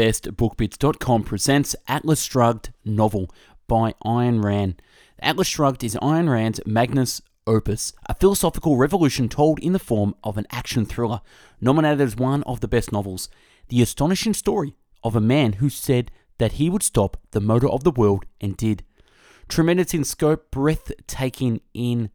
bestbookbits.com presents Atlas Shrugged novel by Ayn Rand. Atlas Shrugged is Ayn Rand's magnus opus, a philosophical revolution told in the form of an action thriller, nominated as one of the best novels. The astonishing story of a man who said that he would stop the motor of the world and did. Tremendous in scope, breathtaking in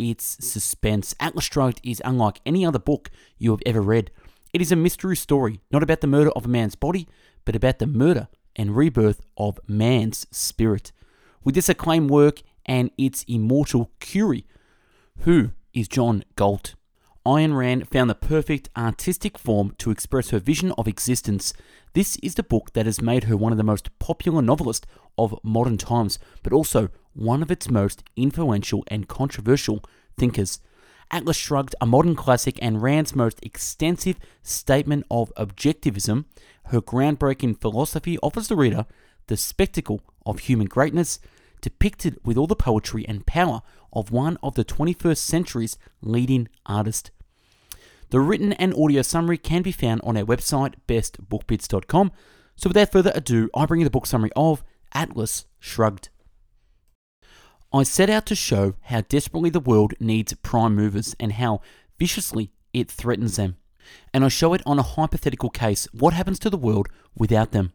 its suspense. Atlas Shrugged is unlike any other book you have ever read. It is a mystery story, not about the murder of a man's body, but about the murder and rebirth of man's spirit. With this acclaimed work and its immortal Curie, who is John Galt? Ayn Rand found the perfect artistic form to express her vision of existence. This is the book that has made her one of the most popular novelists of modern times, but also one of its most influential and controversial thinkers. Atlas Shrugged, a modern classic and Rand's most extensive statement of objectivism, her groundbreaking philosophy offers the reader the spectacle of human greatness, depicted with all the poetry and power of one of the 21st century's leading artists. The written and audio summary can be found on our website, bestbookbits.com. So, without further ado, I bring you the book summary of Atlas Shrugged. I set out to show how desperately the world needs prime movers and how viciously it threatens them. And I show it on a hypothetical case what happens to the world without them.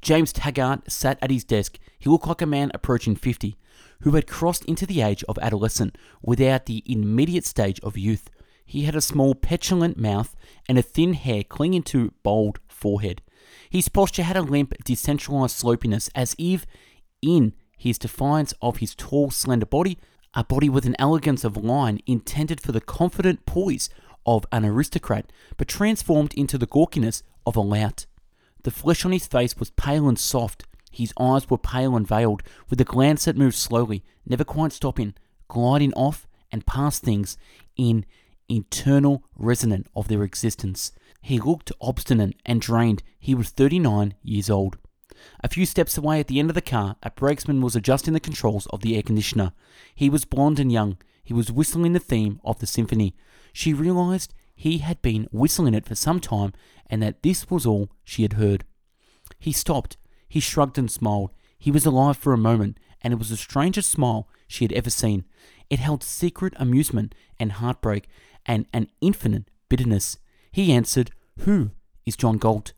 James Taggart sat at his desk. He looked like a man approaching 50 who had crossed into the age of adolescent without the immediate stage of youth. He had a small, petulant mouth and a thin hair clinging to bold forehead. His posture had a limp, decentralized slopiness, as if in his defiance of his tall, slender body, a body with an elegance of line intended for the confident poise of an aristocrat, but transformed into the gawkiness of a lout. The flesh on his face was pale and soft. His eyes were pale and veiled, with a glance that moved slowly, never quite stopping, gliding off and past things in internal resonance of their existence. He looked obstinate and drained. He was 39 years old. A few steps away at the end of the car, a brakesman was adjusting the controls of the air conditioner. He was blond and young. He was whistling the theme of the symphony. She realized he had been whistling it for some time and that this was all she had heard. He stopped. He shrugged and smiled. He was alive for a moment, and it was the strangest smile she had ever seen. It held secret amusement and heartbreak and an infinite bitterness. He answered, Who is John Galt?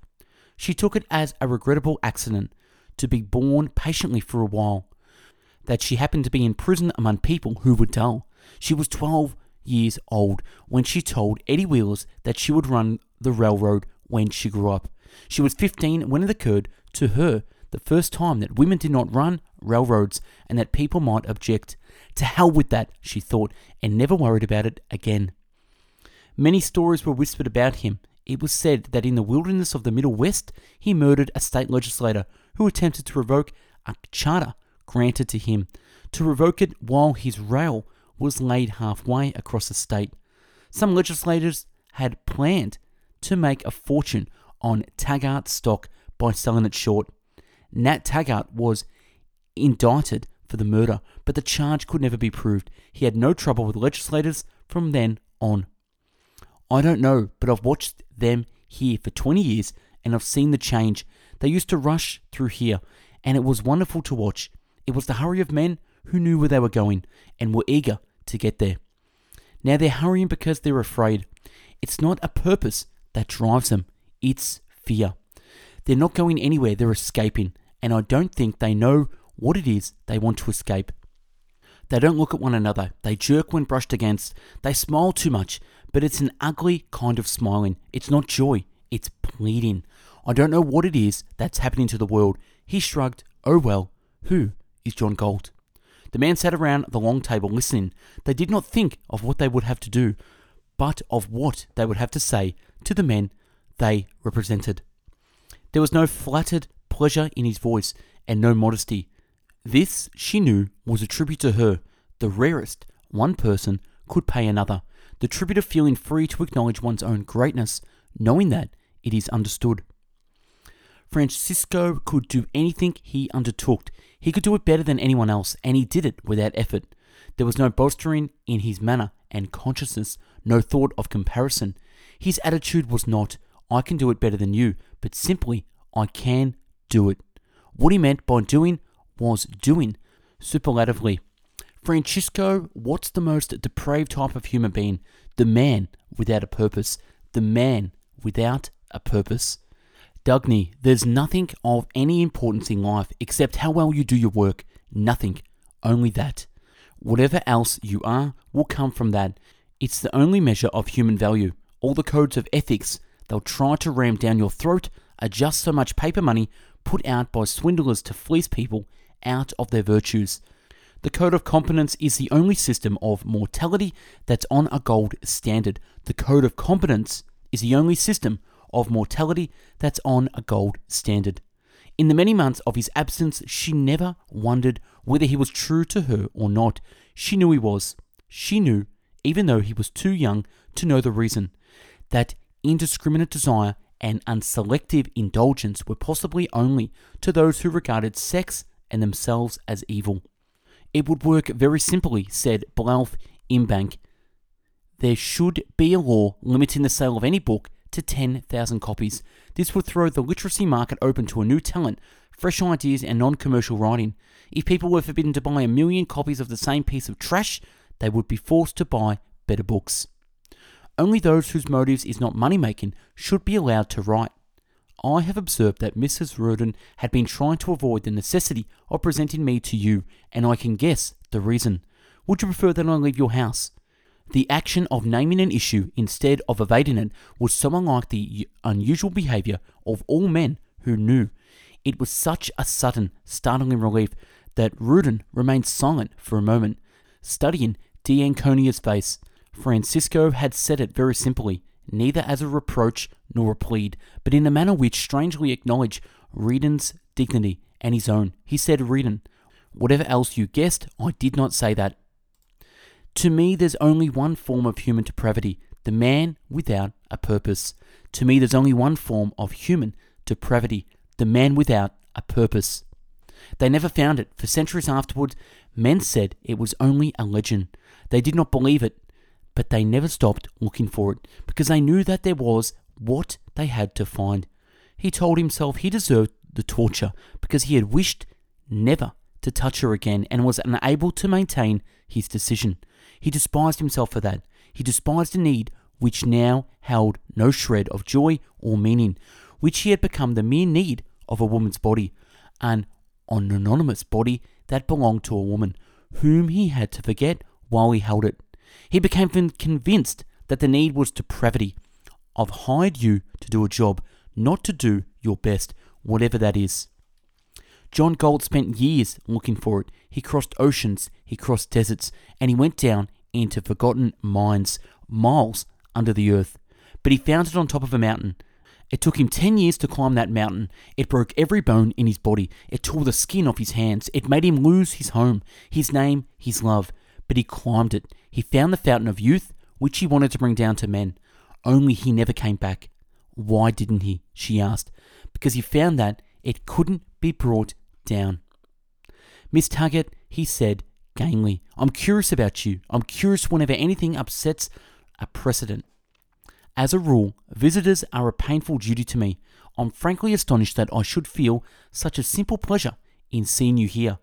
She took it as a regrettable accident to be borne patiently for a while, that she happened to be in prison among people who were dull. She was 12 years old when she told Eddie Willers that she would run the railroad when she grew up. She was 15 when it occurred to her the first time that women did not run railroads and that people might object. To hell with that, she thought, and never worried about it again. Many stories were whispered about him. It was said that in the wilderness of the Middle West, he murdered a state legislator who attempted to revoke a charter granted to him, to revoke it while his rail was laid halfway across the state. Some legislators had planned to make a fortune on Taggart stock by selling it short. Nat Taggart was indicted for the murder, but the charge could never be proved. He had no trouble with legislators from then on. I don't know, but I've watched them here for 20 years and I've seen the change. They used to rush through here, and it was wonderful to watch. It was the hurry of men who knew where they were going and were eager to get there. Now they're hurrying because they're afraid. It's not a purpose that drives them, it's fear. They're not going anywhere, they're escaping, and I don't think they know what it is they want to escape. They don't look at one another, they jerk when brushed against, they smile too much, but it's an ugly kind of smiling. It's not joy, it's pleading. I don't know what it is that's happening to the world. He shrugged, Oh well, who is John Galt? The man sat around the long table listening. They did not think of what they would have to do, but of what they would have to say to the men they represented. There was no flattered pleasure in his voice and no modesty. This, she knew, was a tribute to her, the rarest one person could pay another, the tribute of feeling free to acknowledge one's own greatness, knowing that it is understood. Francisco could do anything he undertook. He could do it better than anyone else, and he did it without effort. There was no bolstering in his manner and consciousness, no thought of comparison. His attitude was not, I can do it better than you, but simply, I can do it. What he meant by doing was doing superlatively. Francisco, what's the most depraved type of human being? The man without a purpose. The man without a purpose. Dagny, there's nothing of any importance in life except how well you do your work. Nothing. Only that. Whatever else you are will come from that. It's the only measure of human value. All the codes of ethics they'll try to ram down your throat are just so much paper money put out by swindlers to fleece people out of their virtues. The code of competence is the only system of mortality that's on a gold standard. The code of competence is the only system of mortality that's on a gold standard. In the many months of his absence, she never wondered whether he was true to her or not. She knew he was. She knew, even though he was too young to know the reason, that indiscriminate desire and unselective indulgence were possibly only to those who regarded sex and themselves as evil. It would work very simply, said Balph Eubank. There should be a law limiting the sale of any book to 10,000 copies. This would throw the literacy market open to a new talent, fresh ideas, and non commercial writing. If people were forbidden to buy a million copies of the same piece of trash, they would be forced to buy better books. Only those whose motives is not money making should be allowed to write. I have observed that Mrs. Rearden had been trying to avoid the necessity of presenting me to you, and I can guess the reason. Would you prefer that I leave your house? The action of naming an issue instead of evading it was so unlike the unusual behavior of all men who knew. It was such a sudden, startling relief that Rearden remained silent for a moment, studying D'Anconia's face. Francisco had said it very simply, neither as a reproach nor a plead, but in a manner which strangely acknowledged Rearden's dignity and his own. He said, Rearden, whatever else you guessed, I did not say that. To me, there's only one form of human depravity the man without a purpose. To me, there's only one form of human depravity the man without a purpose. They never found it. For centuries afterwards, men said it was only a legend. They did not believe it, but they never stopped looking for it because they knew that there was what they had to find. He told himself he deserved the torture because he had wished never to touch her again and was unable to maintain his decision. He despised himself for that. He despised a need which now held no shred of joy or meaning, which he had become the mere need of a woman's body, an anonymous body that belonged to a woman, whom he had to forget while he held it. He became convinced that the need was depravity. I've hired you to do a job, not to do your best, whatever that is. John Galt spent years looking for it. He crossed oceans, he crossed deserts, and he went down into forgotten mines, miles under the earth. But he found it on top of a mountain. It took him 10 years to climb that mountain. It broke every bone in his body. It tore the skin off his hands. It made him lose his home, his name, his love. But he climbed it. He found the fountain of youth, which he wanted to bring down to men. Only he never came back. Why didn't he? She asked. Because he found that it couldn't be brought down. Miss Taggart, he said gamely, I'm curious about you. I'm curious whenever anything upsets a precedent. As a rule, visitors are a painful duty to me. I'm frankly astonished that I should feel such a simple pleasure in seeing you here.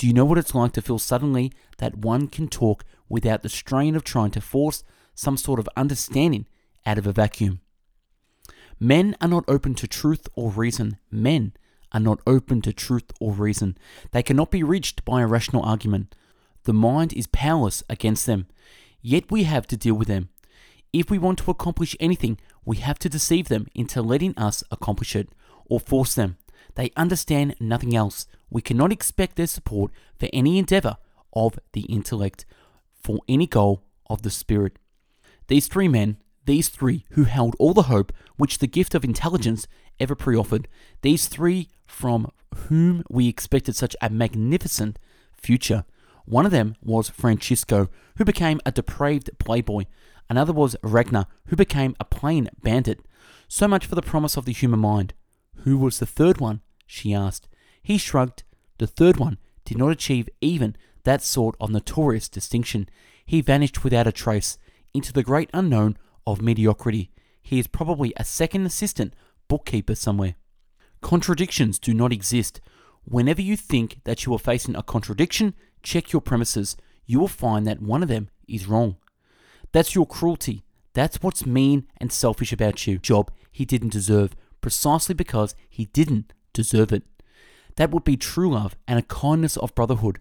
Do you know what it's like to feel suddenly that one can talk without the strain of trying to force some sort of understanding out of a vacuum? Men are not open to truth or reason. Men are not open to truth or reason. They cannot be reached by a rational argument. The mind is powerless against them. Yet we have to deal with them. If we want to accomplish anything, we have to deceive them into letting us accomplish it, or force them. They understand nothing else. We cannot expect their support for any endeavor of the intellect, for any goal of the spirit. These three men, these three who held all the hope which the gift of intelligence ever pre offered, these three from whom we expected such a magnificent future. One of them was Francisco, who became a depraved playboy. Another was Ragnar, who became a plain bandit. So much for the promise of the human mind. Who was the third one? she asked. He shrugged. The third one did not achieve even that sort of notorious distinction. He vanished without a trace into the great unknown of mediocrity. He is probably a second assistant bookkeeper somewhere. Contradictions do not exist. Whenever you think that you are facing a contradiction, check your premises. You will find that one of them is wrong. That's your cruelty. That's what's mean and selfish about you. Job he didn't deserve, precisely because he didn't deserve it. That would be true love and a kindness of brotherhood.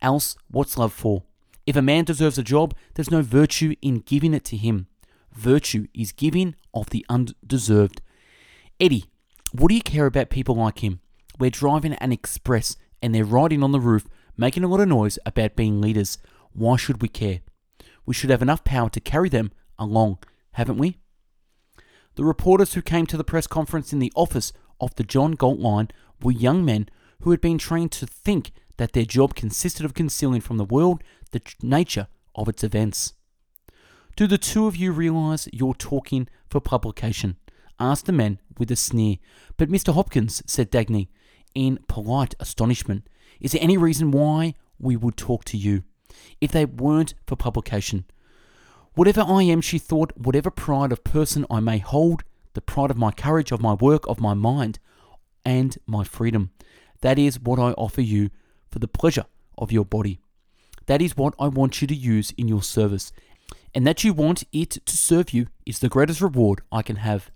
Else, what's love for? If a man deserves a job, there's no virtue in giving it to him. Virtue is giving of the undeserved. Eddie, what do you care about people like him? We're driving an express and they're riding on the roof, making a lot of noise about being leaders. Why should we care? We should have enough power to carry them along, haven't we? The reporters who came to the press conference in the office of the John Galt line were young men who had been trained to think that their job consisted of concealing from the world the nature of its events. Do the two of you realize you're talking for publication? asked the man with a sneer. But Mr. Hopkins, said Dagny, in polite astonishment, is there any reason why we would talk to you if they weren't for publication? Whatever I am, she thought, whatever pride of person I may hold, the pride of my courage, of my work, of my mind, and my freedom, that is what I offer you for the pleasure of your body. That is what I want you to use in your service, and that you want it to serve you is the greatest reward I can have.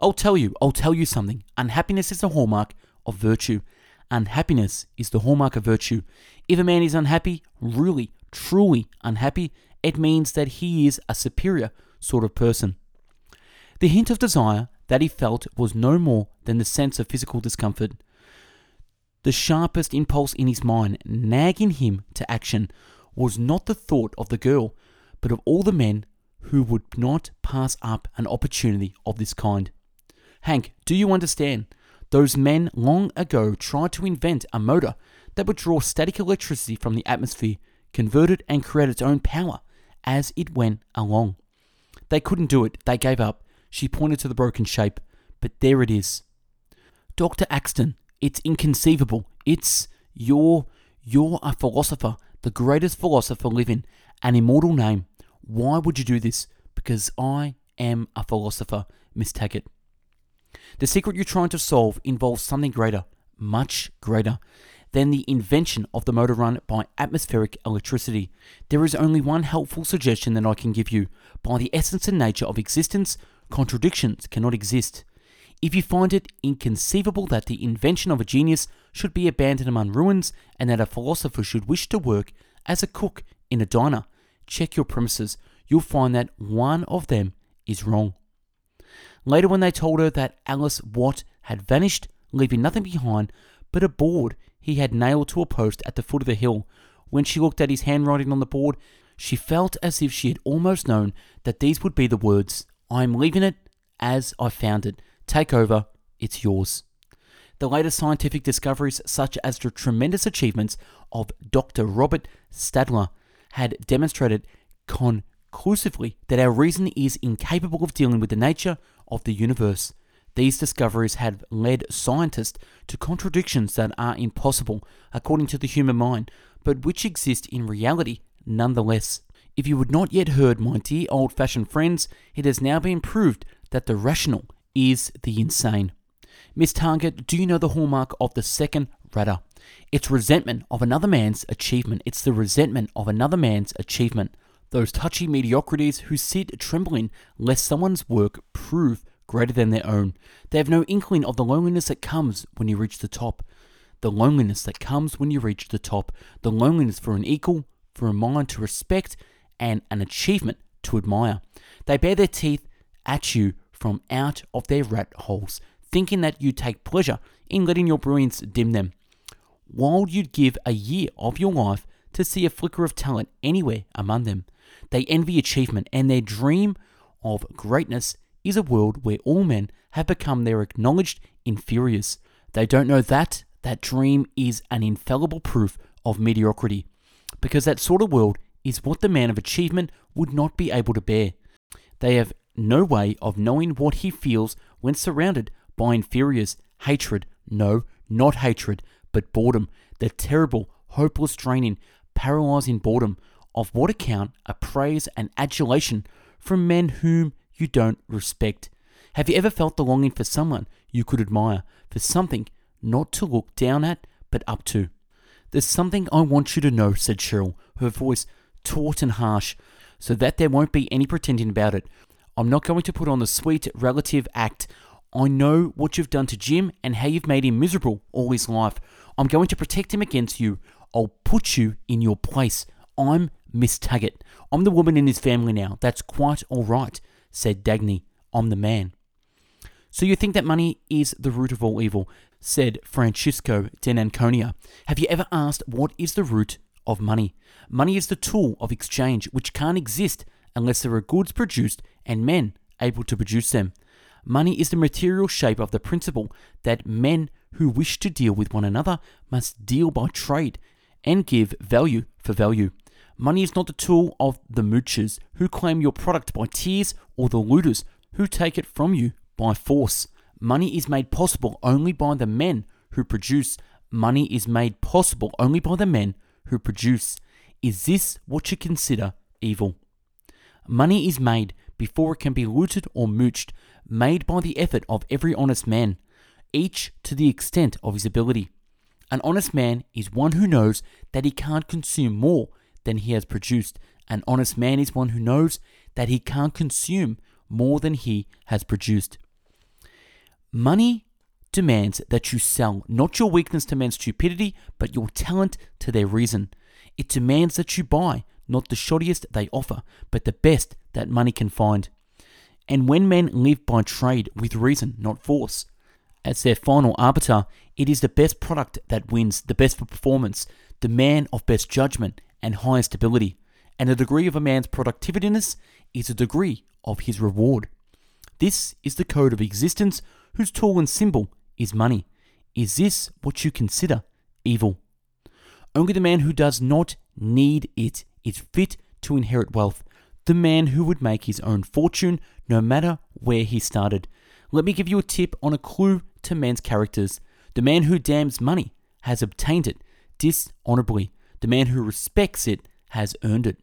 I'll tell you, I'll tell you something. Unhappiness is the hallmark of virtue. Unhappiness is the hallmark of virtue. If a man is unhappy, really, truly unhappy, it means that he is a superior sort of person. The hint of desire that he felt was no more than the sense of physical discomfort. The sharpest impulse in his mind, nagging him to action, was not the thought of the girl, but of all the men who would not pass up an opportunity of this kind. Hank, do you understand? Those men long ago tried to invent a motor that would draw static electricity from the atmosphere, convert it, and create its own power as it went along. They couldn't do it, they gave up. She pointed to the broken shape, but there it is. Dr. Akston, it's inconceivable. It's you're you're a uh, philosopher, the greatest philosopher living, an immortal name. Why would you do this? Because I am a philosopher, Miss Taggart. The secret you're trying to solve involves something greater, much greater, than the invention of the motor run by atmospheric electricity. There is only one helpful suggestion that I can give you. By the essence and nature of existence, contradictions cannot exist. If you find it inconceivable that the invention of a genius should be abandoned among ruins and that a philosopher should wish to work as a cook in a diner, check your premises. You'll find that one of them is wrong. Later, when they told her that Ellis Wyatt had vanished, leaving nothing behind but a board he had nailed to a post at the foot of the hill, when she looked at his handwriting on the board, she felt as if she had almost known that these would be the words I am leaving it as I found it. Take over, it's yours. The latest scientific discoveries, such as the tremendous achievements of Dr. Robert Stadler, had demonstrated conclusively that our reason is incapable of dealing with the nature of the universe. These discoveries have led scientists to contradictions that are impossible according to the human mind, but which exist in reality nonetheless. If you had not yet heard, my dear old fashioned friends, it has now been proved that the rational is the insane. Miss Taggart, do you know the hallmark of the second rudder? It's resentment of another man's achievement. It's the resentment of another man's achievement. Those touchy mediocrities who sit trembling lest someone's work prove greater than their own. They have no inkling of the loneliness that comes when you reach the top. The loneliness that comes when you reach the top. The loneliness for an equal, for a mind to respect, and an achievement to admire. They bare their teeth at you from out of their rat holes, thinking that you take pleasure in letting your brilliance dim them. While you'd give a year of your life to see a flicker of talent anywhere among them, they envy achievement and their dream of greatness is a world where all men have become their acknowledged inferiors. They don't know that that dream is an infallible proof of mediocrity, because that sort of world is what the man of achievement would not be able to bear. They have no way of knowing what he feels when surrounded by inferiors. Hatred, no, not hatred, but boredom, the terrible, hopeless draining, paralyzing boredom. Of what account a praise and adulation from men whom you don't respect. Have you ever felt the longing for someone you could admire, for something not to look down at, but up to? There's something I want you to know, said Cherryl, her voice taut and harsh, so that there won't be any pretending about it. I'm not going to put on the sweet relative act. I know what you've done to Jim and how you've made him miserable all his life. I'm going to protect him against you. I'll put you in your place. I'm Miss Taggart. I'm the woman in his family now. That's quite all right, said Dagny. I'm the man. So you think that money is the root of all evil, said Francisco d'Anconia. Have you ever asked what is the root of money? Money is the tool of exchange which can't exist unless there are goods produced and men able to produce them. Money is the material shape of the principle that men who wish to deal with one another must deal by trade and give value for value. Money is not the tool of the moochers who claim your product by tears or the looters who take it from you by force. Money is made possible only by the men who produce. Money is made possible only by the men who produce. Is this what you consider evil? Money is made before it can be looted or mooched, made by the effort of every honest man, each to the extent of his ability. An honest man is one who knows that he can't consume more than he has produced. An honest man is one who knows that he can't consume more than he has produced. Money demands that you sell not your weakness to men's stupidity, but your talent to their reason. It demands that you buy not the shoddiest they offer, but the best that money can find. And when men live by trade with reason, not force, as their final arbiter, it is the best product that wins, the best for performance, the man of best judgment and highest ability. And the degree of a man's productiveness is a degree of his reward. This is the code of existence whose tool and symbol is money. Is this what you consider evil? Only the man who does not need it is fit to inherit wealth, the man who would make his own fortune no matter where he started. Let me give you a tip on a clue to men's characters. The man who damns money has obtained it dishonorably. The man who respects it has earned it.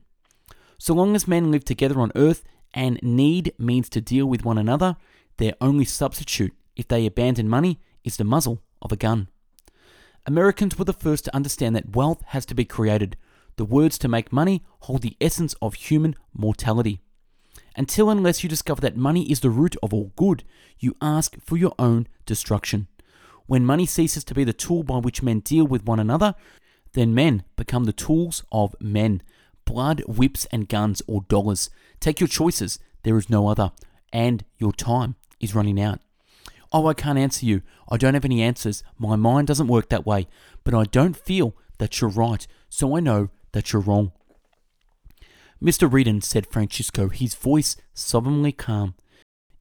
So long as men live together on earth and need means to deal with one another, their only substitute, if they abandon money, is the muzzle of a gun. Americans were the first to understand that wealth has to be created. The words to make money hold the essence of human mortality. Until unless you discover that money is the root of all good, you ask for your own destruction. When money ceases to be the tool by which men deal with one another, then men become the tools of men. Blood, whips, and guns, or dollars. Take your choices, there is no other. And your time is running out. Oh, I can't answer you. I don't have any answers. My mind doesn't work that way. But I don't feel that you're right, so I know that you're wrong. Mr. Rearden, said Francisco, his voice solemnly calm.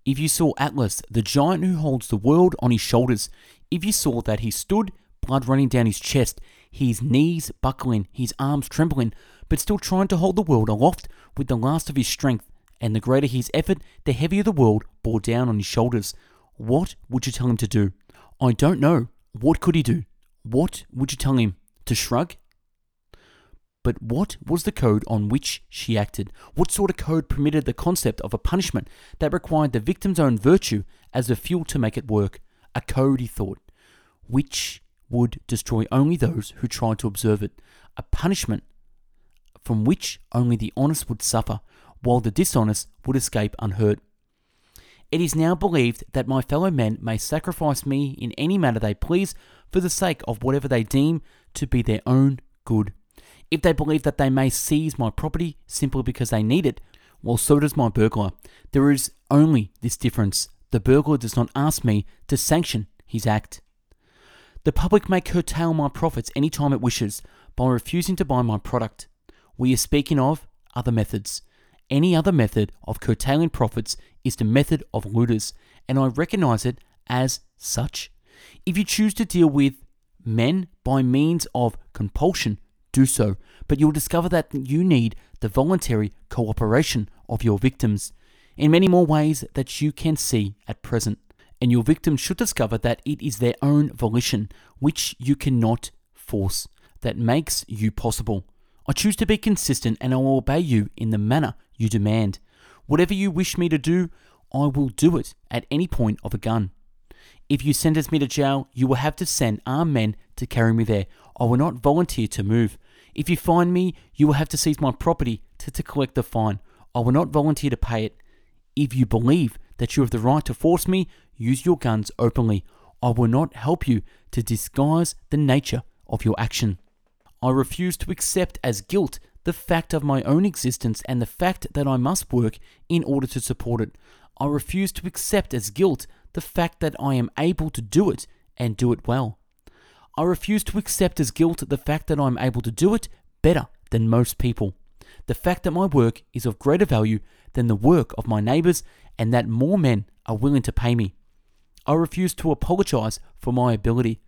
If you saw Atlas, the giant who holds the world on his shoulders, if you saw that he stood, blood running down his chest, his knees buckling, his arms trembling, but still trying to hold the world aloft with the last of his strength, and the greater his effort, the heavier the world bore down on his shoulders. What would you tell him to do? I don't know. What could he do? What would you tell him? To shrug? But what was the code on which she acted? What sort of code permitted the concept of a punishment that required the victim's own virtue as the fuel to make it work? A code, he thought, which would destroy only those who tried to observe it. A punishment from which only the honest would suffer, while the dishonest would escape unhurt. It is now believed that my fellow men may sacrifice me in any manner they please for the sake of whatever they deem to be their own good. If they believe that they may seize my property simply because they need it, well, so does my burglar. There is only this difference the burglar does not ask me to sanction his act. The public may curtail my profits any time it wishes by refusing to buy my product. We are speaking of other methods. Any other method of curtailing profits is the method of looters, and I recognize it as such. If you choose to deal with men by means of compulsion, do so, but you'll discover that you need the voluntary cooperation of your victims in many more ways that you can see at present. And your victims should discover that it is their own volition, which you cannot force, that makes you possible. I choose to be consistent and I will obey you in the manner you demand. Whatever you wish me to do, I will do it at any point of a gun. If you sentence me to jail, you will have to send armed men to carry me there. I will not volunteer to move. If you find me, you will have to seize my property to, to collect the fine. I will not volunteer to pay it. If you believe that you have the right to force me, use your guns openly. I will not help you to disguise the nature of your action. I refuse to accept as guilt the fact of my own existence and the fact that I must work in order to support it. I refuse to accept as guilt the fact that I am able to do it and do it well. I refuse to accept as guilt the fact that I am able to do it better than most people. The fact that my work is of greater value than the work of my neighbors and that more men are willing to pay me. I refuse to apologize for my ability.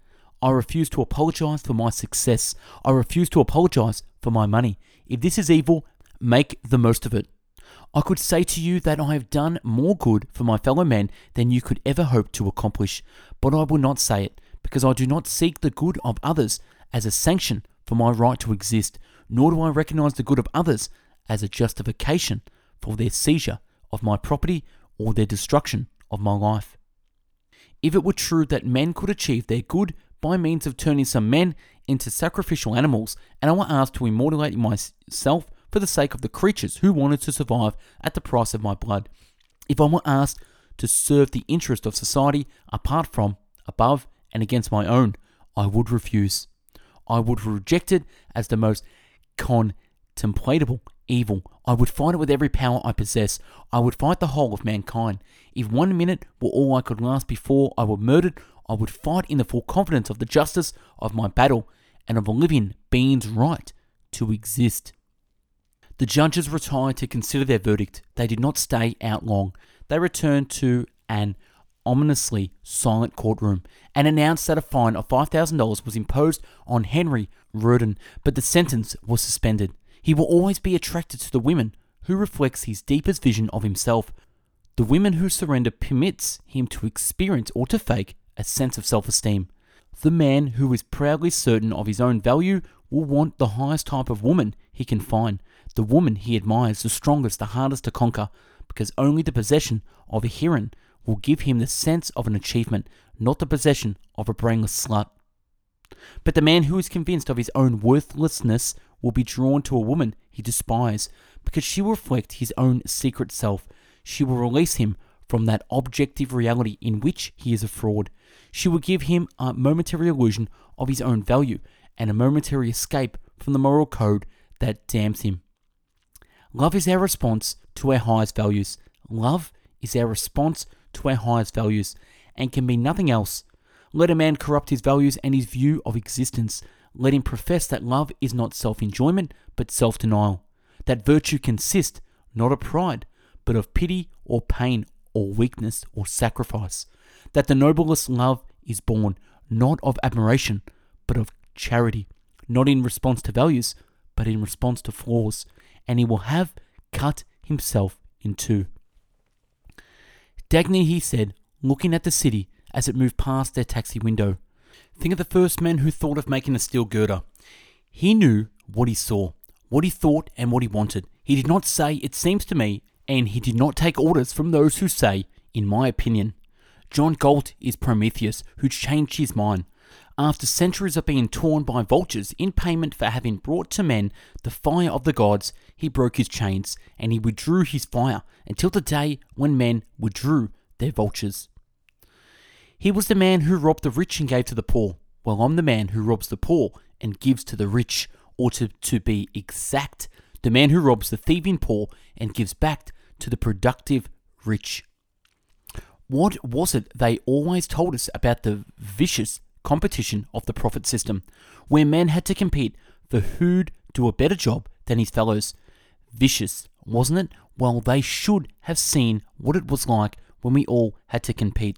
I refuse to apologize for my success. I refuse to apologize for my money. If this is evil, make the most of it. I could say to you that I have done more good for my fellow men than you could ever hope to accomplish, but I will not say it, because I do not seek the good of others as a sanction for my right to exist, nor do I recognize the good of others as a justification for their seizure of my property or their destruction of my life. If it were true that men could achieve their good by means of turning some men into sacrificial animals, and I were asked to immortalate myself for the sake of the creatures who wanted to survive at the price of my blood. If I were asked to serve the interest of society apart from, above, and against my own, I would refuse. I would reject it as the most contemplatable evil. I would fight it with every power I possess. I would fight the whole of mankind. If one minute were all I could last before I were murdered, I would fight in the full confidence of the justice of my battle and of a living being's right to exist. The judges retired to consider their verdict. They did not stay out long. They returned to an ominously silent courtroom and announced that a fine of $5,000 was imposed on Henry Rearden, but the sentence was suspended. He will always be attracted to the women who reflects his deepest vision of himself. The women who surrender permits him to experience or to fake a sense of self esteem. The man who is proudly certain of his own value will want the highest type of woman he can find, the woman he admires, the strongest, the hardest to conquer, because only the possession of a heron will give him the sense of an achievement, not the possession of a brainless slut. But the man who is convinced of his own worthlessness will be drawn to a woman he despises, because she will reflect his own secret self. She will release him from that objective reality in which he is a fraud. She will give him a momentary illusion of his own value and a momentary escape from the moral code that damns him. Love is our response to our highest values. Love is our response to our highest values and can be nothing else. Let a man corrupt his values and his view of existence. Let him profess that love is not self enjoyment but self denial. That virtue consists not of pride but of pity or pain or weakness or sacrifice. That the noblest love is born not of admiration but of charity, not in response to values but in response to flaws, and he will have cut himself in two. Dagny, he said, looking at the city as it moved past their taxi window. Think of the first man who thought of making a steel girder. He knew what he saw, what he thought, and what he wanted. He did not say, it seems to me, and he did not take orders from those who say, in my opinion. John Galt is Prometheus, who changed his mind. After centuries of being torn by vultures in payment for having brought to men the fire of the gods, he broke his chains, and he withdrew his fire until the day when men withdrew their vultures. He was the man who robbed the rich and gave to the poor. Well, I'm the man who robs the poor and gives to the rich, or to, to be exact, the man who robs the thieving poor and gives back to the productive rich. What was it they always told us about the vicious competition of the profit system, where men had to compete for who'd do a better job than his fellows. Vicious, wasn't it? Well, they should have seen what it was like when we all had to compete.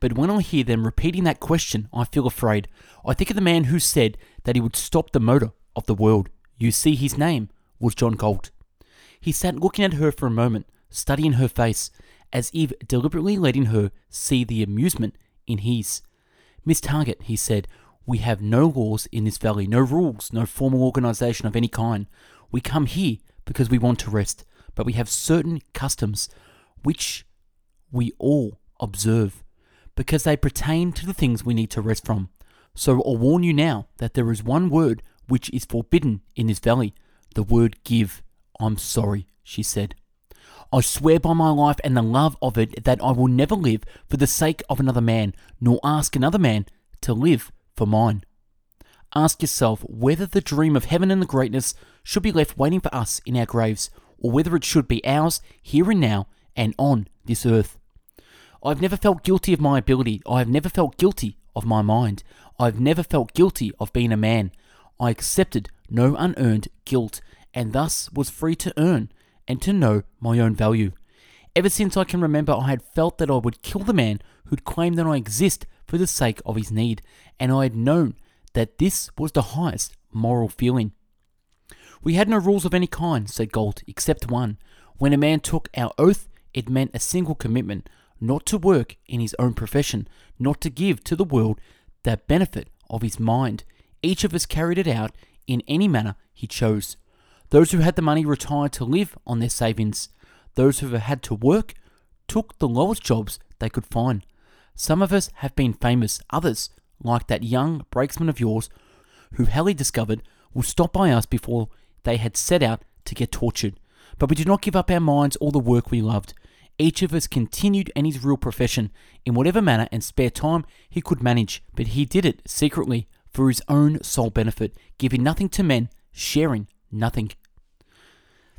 But when I hear them repeating that question, I feel afraid. I think of the man who said that he would stop the motor of the world. You see, his name was John Galt. He sat looking at her for a moment, studying her face, as if deliberately letting her see the amusement in his. Miss Taggart, he said, we have no laws in this valley, no rules, no formal organization of any kind. We come here because we want to rest, but we have certain customs which we all observe, because they pertain to the things we need to rest from. So I'll warn you now that there is one word which is forbidden in this valley the word give. I'm sorry, she said. I swear by my life and the love of it that I will never live for the sake of another man, nor ask another man to live for mine. Ask yourself whether the dream of heaven and the greatness should be left waiting for us in our graves, or whether it should be ours here and now and on this earth. I've never felt guilty of my ability. I have never felt guilty of my mind. I've never felt guilty of being a man. I accepted no unearned guilt, and thus was free to earn and to know my own value. Ever since I can remember, I had felt that I would kill the man who'd claimed that I exist for the sake of his need, and I had known that this was the highest moral feeling. We had no rules of any kind, said Galt, except one. When a man took our oath, it meant a single commitment not to work in his own profession, not to give to the world the benefit of his mind. Each of us carried it out in any manner he chose. Those who had the money retired to live on their savings. Those who had to work took the lowest jobs they could find. Some of us have been famous, others, like that young brakesman of yours, who Halley discovered, will stop by us before they had set out to get tortured. But we did not give up our minds or the work we loved. Each of us continued in his real profession, in whatever manner and spare time he could manage, but he did it secretly for his own sole benefit, giving nothing to men, sharing nothing.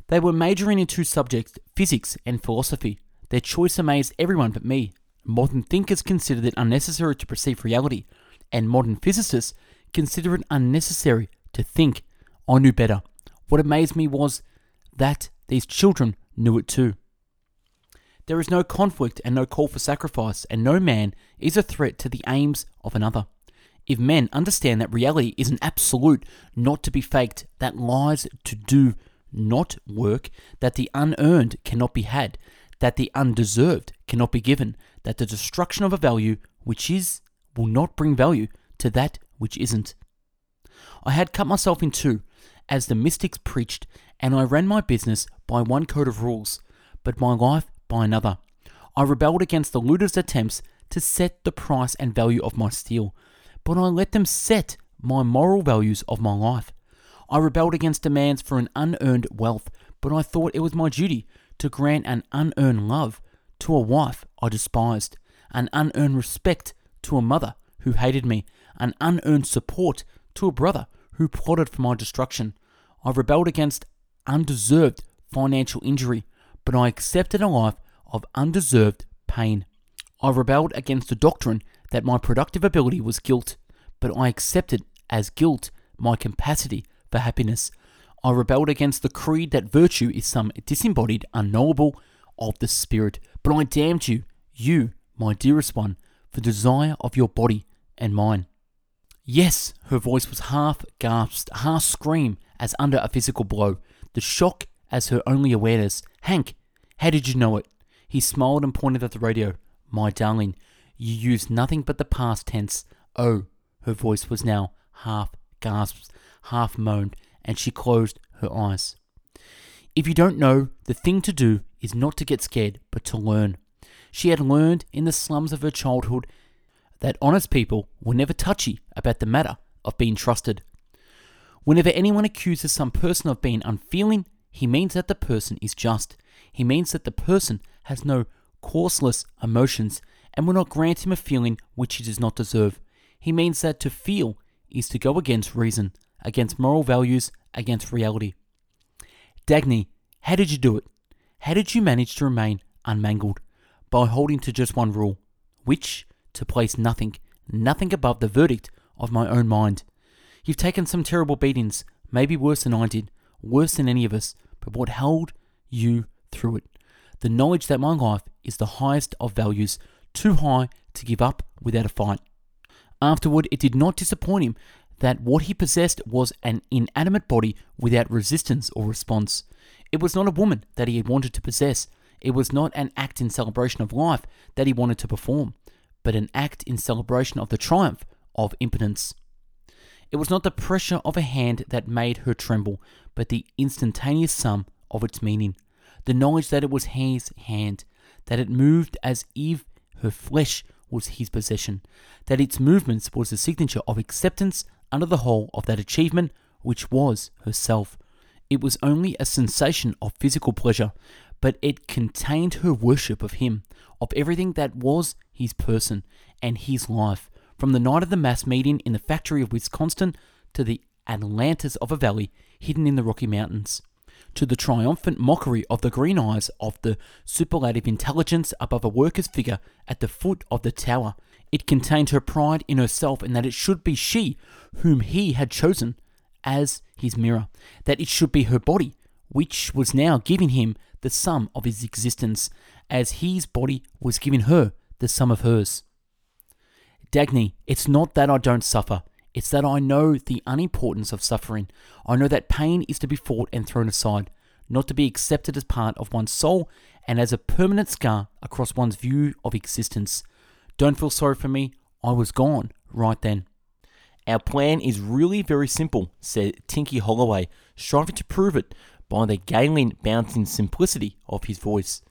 They were majoring in two subjects, physics and philosophy. Their choice amazed everyone but me. Modern thinkers considered it unnecessary to perceive reality, and modern physicists consider it unnecessary to think. I knew better. What amazed me was that these children knew it too. There is no conflict and no call for sacrifice, and no man is a threat to the aims of another. If men understand that reality is an absolute, not to be faked, that lies to do not work, that the unearned cannot be had, that the undeserved cannot be given, that the destruction of a value which is will not bring value to that which isn't. I had cut myself in two, as the mystics preached, and I ran my business by one code of rules, but my life by another. I rebelled against the looters' attempts to set the price and value of my steel, but I let them set my moral values of my life. I rebelled against demands for an unearned wealth, but I thought it was my duty to grant an unearned love to a wife I despised, an unearned respect to a mother who hated me, an unearned support to a brother who plotted for my destruction. I rebelled against undeserved financial injury, but I accepted a life of undeserved pain. I rebelled against the doctrine that my productive ability was guilt, but I accepted as guilt my capacity for happiness. I rebelled against the creed that virtue is some disembodied, unknowable of the spirit, but I damned you, you, my dearest one, for desire of your body and mine. Yes, her voice was half gasped, half scream as under a physical blow, the shock as her only awareness. Hank, how did you know it? He smiled and pointed at the radio. My darling, you use nothing but the past tense. Oh, her voice was now half gasped, half moaned, and she closed her eyes. If you don't know, the thing to do is not to get scared, but to learn. She had learned in the slums of her childhood that honest people were never touchy about the matter of being trusted. Whenever anyone accuses some person of being unfeeling, he means that the person is just. He means that the person has no causeless emotions and will not grant him a feeling which he does not deserve. He means that to feel is to go against reason, against moral values, against reality. Dagny, how did you do it? How did you manage to remain unmangled? By holding to just one rule, which to place nothing, nothing above the verdict of my own mind. You've taken some terrible beatings, maybe worse than I did, worse than any of us, but what held you through it? The knowledge that my life is the highest of values, too high to give up without a fight. Afterward, it did not disappoint him that what he possessed was an inanimate body without resistance or response. It was not a woman that he had wanted to possess. It was not an act in celebration of life that he wanted to perform but an act in celebration of the triumph of impotence. It was not the pressure of a hand that made her tremble, but the instantaneous sum of its meaning, the knowledge that it was his hand, that it moved as if her flesh was his possession, that its movements was the signature of acceptance under the whole of that achievement which was herself. It was only a sensation of physical pleasure, but it contained her worship of him, of everything that was his person and his life, from the night of the mass meeting in the factory of Wisconsin to the Atlantis of a valley hidden in the Rocky Mountains to the triumphant mockery of the green eyes of the superlative intelligence above a worker's figure at the foot of the tower. It contained her pride in herself and that it should be she whom he had chosen as his mirror, that it should be her body, which was now giving him the sum of his existence, as his body was giving her the sum of hers. Dagny, it's not that I don't suffer. It's that I know the unimportance of suffering. I know that pain is to be fought and thrown aside, not to be accepted as part of one's soul and as a permanent scar across one's view of existence. Don't feel sorry for me. I was gone right then. Our plan is really very simple, said Tinky Holloway, striving to prove it by the Galen bouncing simplicity of his voice.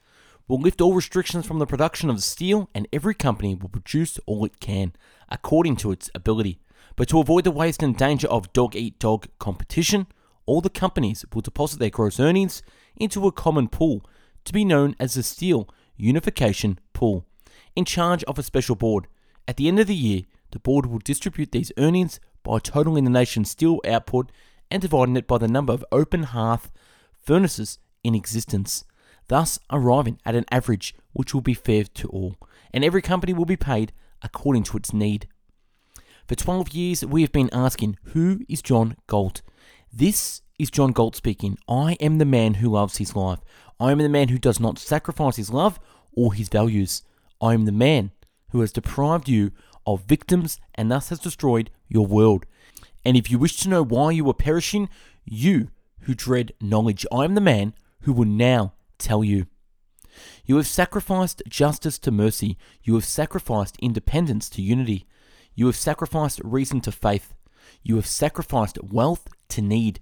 We'll lift all restrictions from the production of steel, and every company will produce all it can, according to its ability. But to avoid the waste and danger of dog eat dog competition, all the companies will deposit their gross earnings into a common pool to be known as the Steel Unification Pool, in charge of a special board. At the end of the year, the board will distribute these earnings by totaling the nation's steel output and dividing it by the number of open hearth furnaces in existence, thus arriving at an average which will be fair to all, and every company will be paid according to its need. For 12 years, we have been asking, Who is John Galt? This is John Galt speaking. I am the man who loves his life. I am the man who does not sacrifice his love or his values. I am the man who has deprived you of victims and thus has destroyed your world. And if you wish to know why you are perishing, you who dread knowledge, I am the man who will now tell you. You have sacrificed justice to mercy. You have sacrificed independence to unity. You have sacrificed reason to faith. You have sacrificed wealth to need.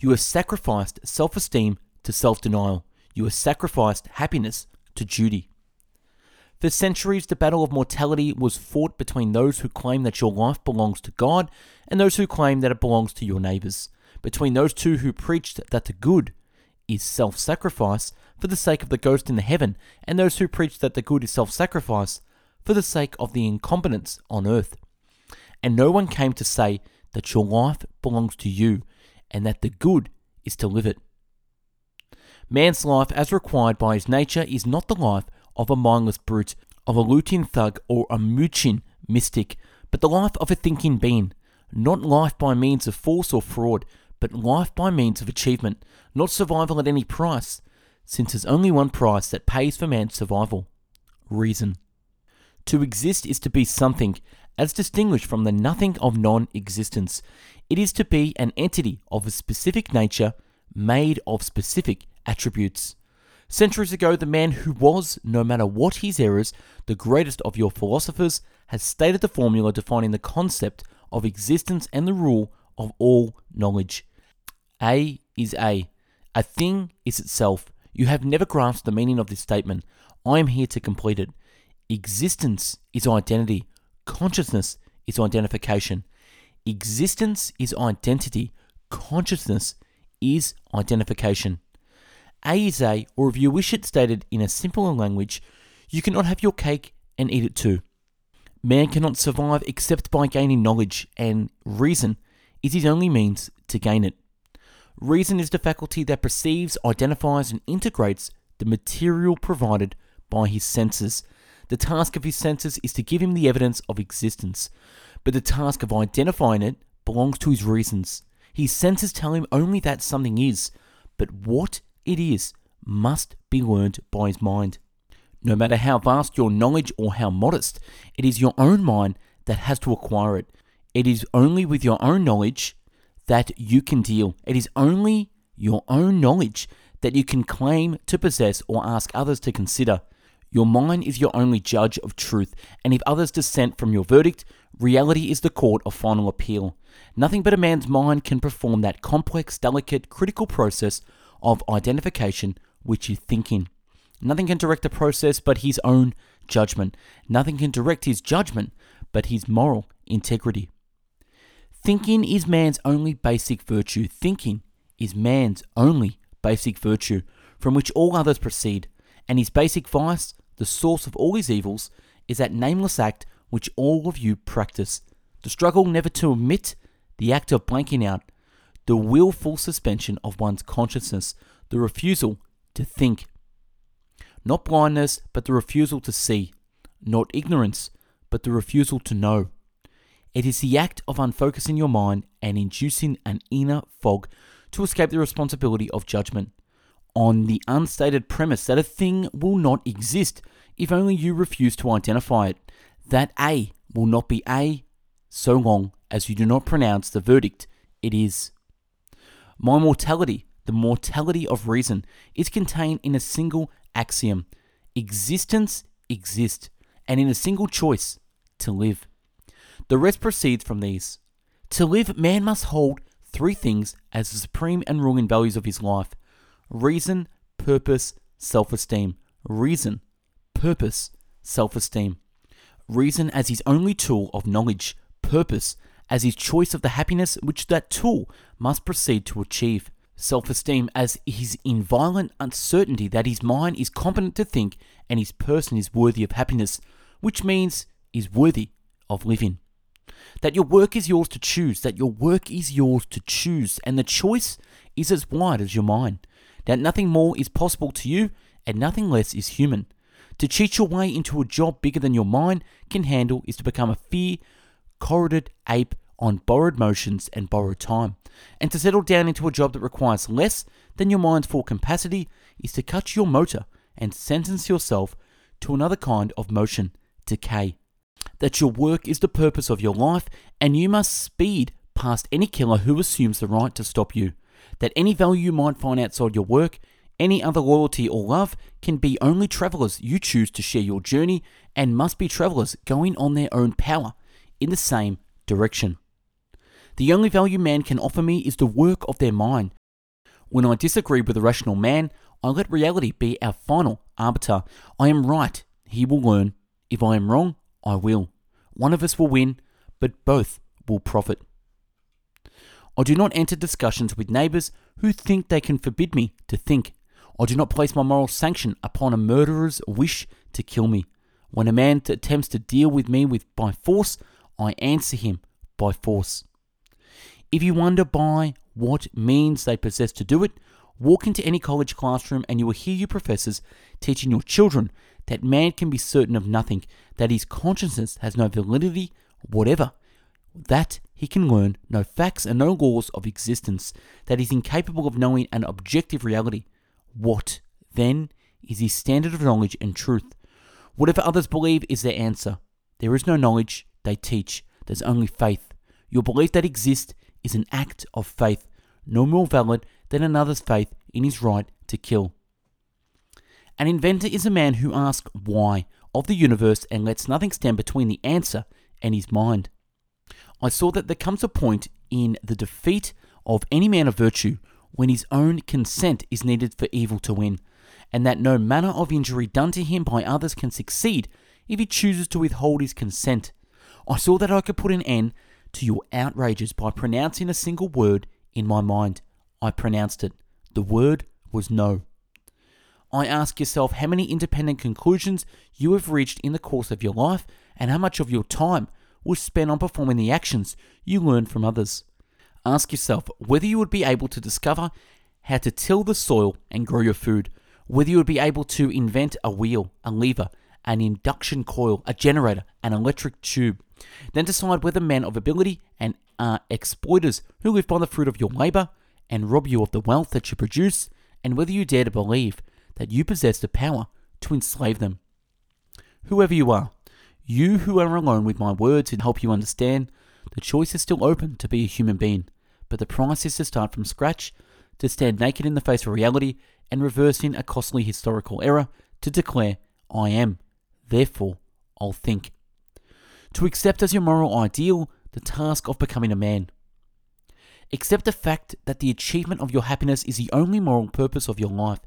You have sacrificed self esteem to self denial. You have sacrificed happiness to duty. For centuries, the battle of mortality was fought between those who claim that your life belongs to God and those who claim that it belongs to your neighbors. Between those two who preached that the good is self sacrifice for the sake of the ghost in the heaven, and those who preach that the good is self sacrifice for the sake of the incompetents on earth and no one came to say that your life belongs to you and that the good is to live it. Man's life, as required by his nature, is not the life of a mindless brute, of a looting thug, or a mooching mystic, but the life of a thinking being. Not life by means of force or fraud, but life by means of achievement, not survival at any price, since there's only one price that pays for man's survival reason. To exist is to be something, as distinguished from the nothing of non existence. It is to be an entity of a specific nature made of specific attributes. Centuries ago, the man who was, no matter what his errors, the greatest of your philosophers, has stated the formula defining the concept of existence and the rule of all knowledge. A is A. A thing is itself. You have never grasped the meaning of this statement. I am here to complete it. Existence is identity. Consciousness is identification. Existence is identity. Consciousness is identification. A is A, or if you wish it stated in a simpler language, you cannot have your cake and eat it too. Man cannot survive except by gaining knowledge, and reason is his only means to gain it. Reason is the faculty that perceives, identifies, and integrates the material provided by his senses the task of his senses is to give him the evidence of existence, but the task of identifying it belongs to his reasons. His senses tell him only that something is, but what it is must be learned by his mind. No matter how vast your knowledge or how modest, it is your own mind that has to acquire it. It is only with your own knowledge that you can deal. It is only your own knowledge that you can claim to possess or ask others to consider. Your mind is your only judge of truth, and if others dissent from your verdict, reality is the court of final appeal. Nothing but a man's mind can perform that complex, delicate, critical process of identification which is thinking. Nothing can direct the process but his own judgment. Nothing can direct his judgment but his moral integrity. Thinking is man's only basic virtue. Thinking is man's only basic virtue from which all others proceed, and his basic vice, the source of all his evils, is that nameless act which all of you practice. The struggle never to admit, the act of blanking out, the willful suspension of one's consciousness, the refusal to think. Not blindness, but the refusal to see. Not ignorance, but the refusal to know. It is the act of unfocusing your mind and inducing an inner fog to escape the responsibility of judgment on the unstated premise that a thing will not exist if only you refuse to identify it. That A will not be A so long as you do not pronounce the verdict it is. My mortality, the mortality of reason, is contained in a single axiom existence exists, and in a single choice to live. The rest proceeds from these. To live, man must hold three things as the supreme and ruling values of his life reason, purpose, self esteem. Reason, purpose, self esteem. Reason as his only tool of knowledge, purpose as his choice of the happiness which that tool must proceed to achieve. Self esteem as his inviolate uncertainty that his mind is competent to think and his person is worthy of happiness, which means is worthy of living. That your work is yours to choose, that your work is yours to choose, and the choice is as wide as your mind. That nothing more is possible to you and nothing less is human. To cheat your way into a job bigger than your mind can handle is to become a fear corroded ape on borrowed motions and borrowed time. And to settle down into a job that requires less than your mind's full capacity is to cut your motor and sentence yourself to another kind of motion, decay. That your work is the purpose of your life and you must speed past any killer who assumes the right to stop you. That any value you might find outside your work, any other loyalty or love, can be only travelers you choose to share your journey and must be travelers going on their own power in the same direction. The only value man can offer me is the work of their mind. When I disagree with a rational man, I let reality be our final arbiter. I am right, he will learn. If I am wrong, I will. One of us will win, but both will profit. I do not enter discussions with neighbours who think they can forbid me to think. I do not place my moral sanction upon a murderer's wish to kill me. When a man attempts to deal with me with by force, I answer him by force. If you wonder by what means they possess to do it, walk into any college classroom and you will hear your professors teaching your children that man can be certain of nothing, that his consciousness has no validity whatever, that he can learn no facts and no laws of existence, that he is incapable of knowing an objective reality. What, then, is his standard of knowledge and truth? Whatever others believe is their answer. There is no knowledge, they teach. There's only faith. Your belief that exists is an act of faith, no more valid than another's faith in his right to kill. An inventor is a man who asks why of the universe and lets nothing stand between the answer and his mind. I saw that there comes a point in the defeat of any man of virtue when his own consent is needed for evil to win, and that no manner of injury done to him by others can succeed if he chooses to withhold his consent. I saw that I could put an end to your outrages by pronouncing a single word in my mind. I pronounced it. The word was no. I ask yourself how many independent conclusions you have reached in the course of your life and how much of your time was spent on performing the actions you learned from others. Ask yourself whether you would be able to discover how to till the soil and grow your food, whether you would be able to invent a wheel, a lever, an induction coil, a generator, an electric tube. Then decide whether men of ability and are exploiters who live by the fruit of your labor and rob you of the wealth that you produce, and whether you dare to believe that you possess the power to enslave them. Whoever you are, you who are alone with my words and help you understand, the choice is still open to be a human being, but the price is to start from scratch, to stand naked in the face of reality and reversing a costly historical error to declare, I am, therefore I'll think. To accept as your moral ideal the task of becoming a man. Accept the fact that the achievement of your happiness is the only moral purpose of your life,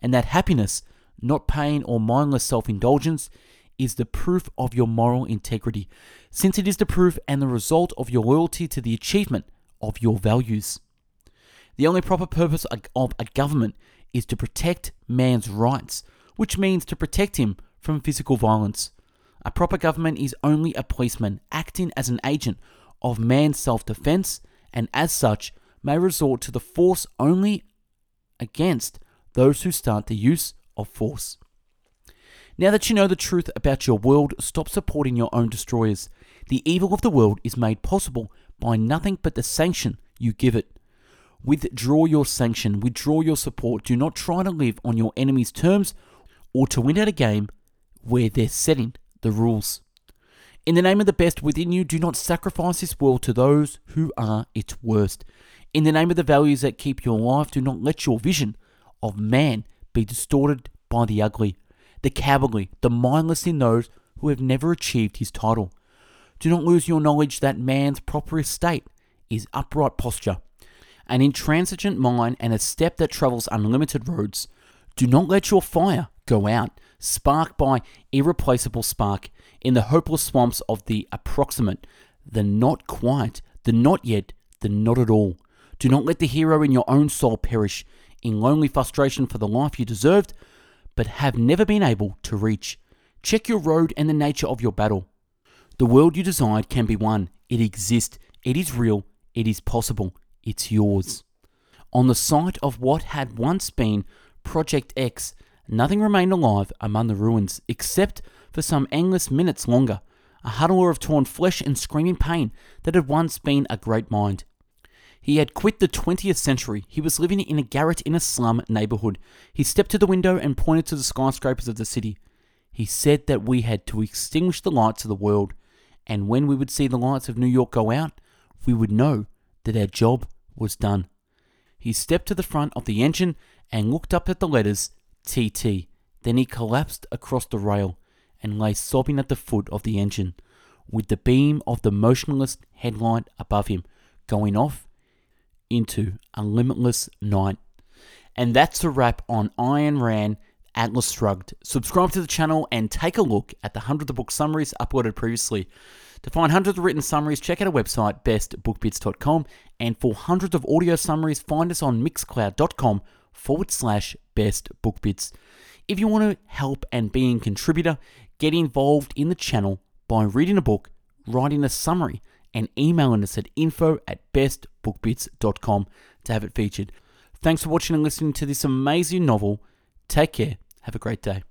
and that happiness, not pain or mindless self indulgence, is the proof of your moral integrity, since it is the proof and the result of your loyalty to the achievement of your values. The only proper purpose of a government is to protect man's rights, which means to protect him from physical violence. A proper government is only a policeman acting as an agent of man's self defense and, as such, may resort to the force only against those who start the use of force. Now that you know the truth about your world, stop supporting your own destroyers. The evil of the world is made possible by nothing but the sanction you give it. Withdraw your sanction, withdraw your support. Do not try to live on your enemy's terms or to win at a game where they're setting the rules. In the name of the best within you, do not sacrifice this world to those who are its worst. In the name of the values that keep you alive, do not let your vision of man be distorted by the ugly, the cowardly, the mindless in those who have never achieved his title. Do not lose your knowledge that man's proper estate is upright posture, an intransigent mind, and a step that travels unlimited roads. Do not let your fire go out, spark by irreplaceable spark, in the hopeless swamps of the approximate, the not quite, the not yet, the not at all. Do not let the hero in your own soul perish in lonely frustration for the life you deserved, but have never been able to reach. Check your road and the nature of your battle. The world you desired can be won. It exists. It is real. It is possible. It's yours. On the site of what had once been Project X, nothing remained alive among the ruins except for some endless minutes longer, a huddler of torn flesh and screaming pain that had once been a great mind. He had quit the 20th century. He was living in a garret in a slum neighborhood. He stepped to the window and pointed to the skyscrapers of the city. He said that we had to extinguish the lights of the world, and when we would see the lights of New York go out, we would know that our job was done. He stepped to the front of the engine and looked up at the letters TT. Then he collapsed across the rail and lay sobbing at the foot of the engine, with the beam of the motionless headlight above him going off into a limitless night. And that's a wrap on Ayn Rand Atlas Shrugged. Subscribe to the channel and take a look at the hundreds of book summaries uploaded previously. To find hundreds of written summaries, check out our website, bestbookbits.com. And for hundreds of audio summaries, find us on mixcloud.com forward slash best book bits. If you want to help and be a contributor, get involved in the channel by reading a book, writing a summary, and emailing us at info at bestbookbits.com to have it featured. Thanks for watching and listening to this amazing novel. Take care. Have a great day.